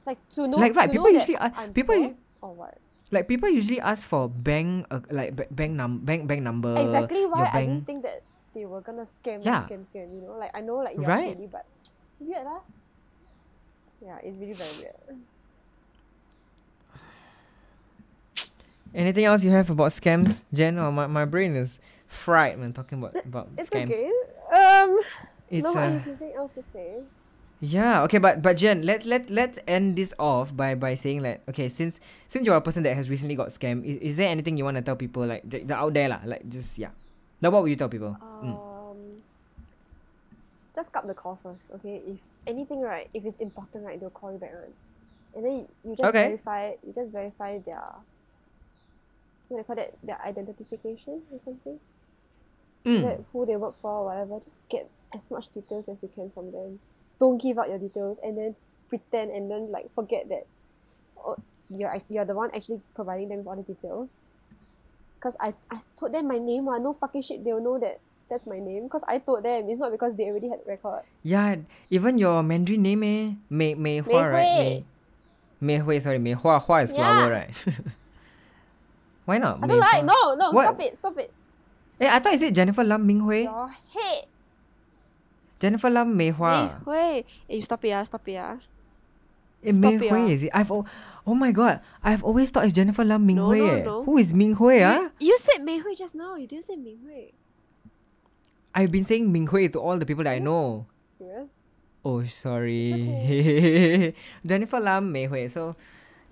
Like to know. Like, right, people usually ask I'm people or what? Like people usually ask for bank uh, like ba- bank num bank bank number. exactly your why I didn't think that they were gonna scam, Yeah. scam, scam. You know, like I know like you're Right. shady, but weird lah. Yeah, it's really very weird. Anything else you have about scams, Jen? Oh, my, my brain is fried when talking about about It's scams. okay. Um, It's no, I uh, have nothing else to say. yeah okay, but but Jen, let let let's end this off by by saying like okay, since since you're a person that has recently got scammed, is, is there anything you want to tell people like the, the out there lah, like just yeah. Now what would you tell people? Mm. Um, just cut the call first, okay? If anything, right? If it's important, right, they'll call you back, right? And then you, you just Okay. verify. You just verify their. What do you call that? Their identification or something. Mm. That who they work for, or whatever. Just get as much details as you can from them. Don't give out your details, and then pretend and then like forget that oh, you're you're the one actually providing them with all the details. Cause I, I told them my name, ah, no fucking shit, they'll know that that's my name. Cause I told them, it's not because they already had record. Yeah, even your Mandarin name, eh? Mei Mei Hua, Mei right? Mei, Mei Hui, sorry, Mei Hua. Hua is Yeah. flower, right? Why not? I don't like, no, no, What? stop it, stop it. Eh, I thought you said Jennifer Lam Ming Hui. Your head. Jennifer Lam Mei Hua. Mei Hui. Eh, you stop it, ah, stop it, ah. Eh, Stop Mei it, Hui ah. is it? I've oh, oh my god, I've always thought it's Jennifer Lam Ming No, Hui. no, eh. no. Who is Ming Hui? Ah, You, you said Mei Hui just now, you didn't say Ming Hui. I've been saying Ming Hui to all the people that I know. Serious? Oh, sorry. Okay. Jennifer Lam Mei Hui. So,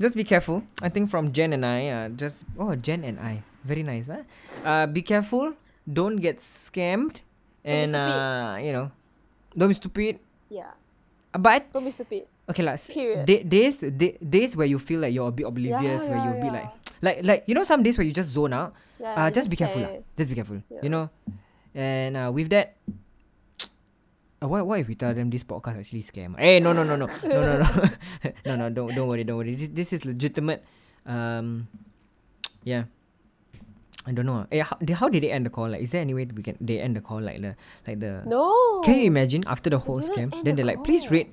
just be careful. I think from Jen and I, uh, just oh Jen and I, very nice, huh? Uh, be careful. Don't get scammed, be and uh, you know, don't be stupid. Yeah. But Don't be stupid. okay, s- Period. da- days, da- days where you feel like you're a bit oblivious, yeah, where yeah, you'll be yeah. like, like, like you know, some days where you just zone out. Yeah, uh, just be careful, lah. Just be careful. You know, and uh, with that. Uh, what, what if we tell them this podcast actually scam? Hey, no, no, no, no, no, no, no, no, no. Don't, don't worry, don't worry. This, this is legitimate. Um, yeah. I don't know. Eh, how, how did they end the call? Like, is there any way we can they end the call like the like the? No. Can you imagine after the whole scam? Then the they're like, please call. rate.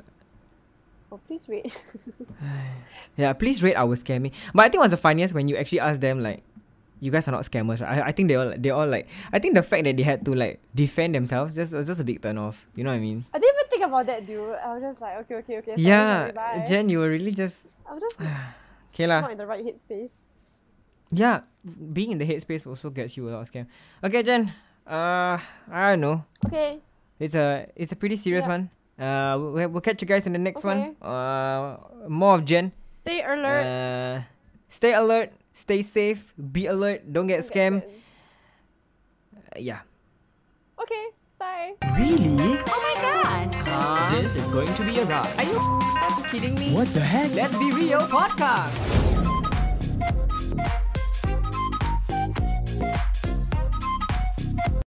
Oh, please wait. Yeah, please rate our scamming. But I think what's the funniest when you actually ask them like, you guys are not scammers, right? I, I think they all they all like. I think the fact that they had to like defend themselves just was just a big turn off. You know what I mean? I didn't even think about that, dude. I was just like, okay, okay, okay. Sorry, yeah, sorry. Jen, you were really just I'm just okay lah. not in the right headspace. Yeah, being in the headspace also gets you a lot of scam. Okay, Jen. Uh, I don't know. Okay. It's a it's a pretty serious Yeah. one. Uh, we'll, we'll catch you guys in the next one. Okay. Uh, more of Jen. Stay alert. Uh, stay alert. stay safe, be alert, don't get scammed. Uh, yeah. Okay, bye. Really? Oh my god! Huh? This is going to be a ride. Are you kidding me? What the heck? Let's be real podcast!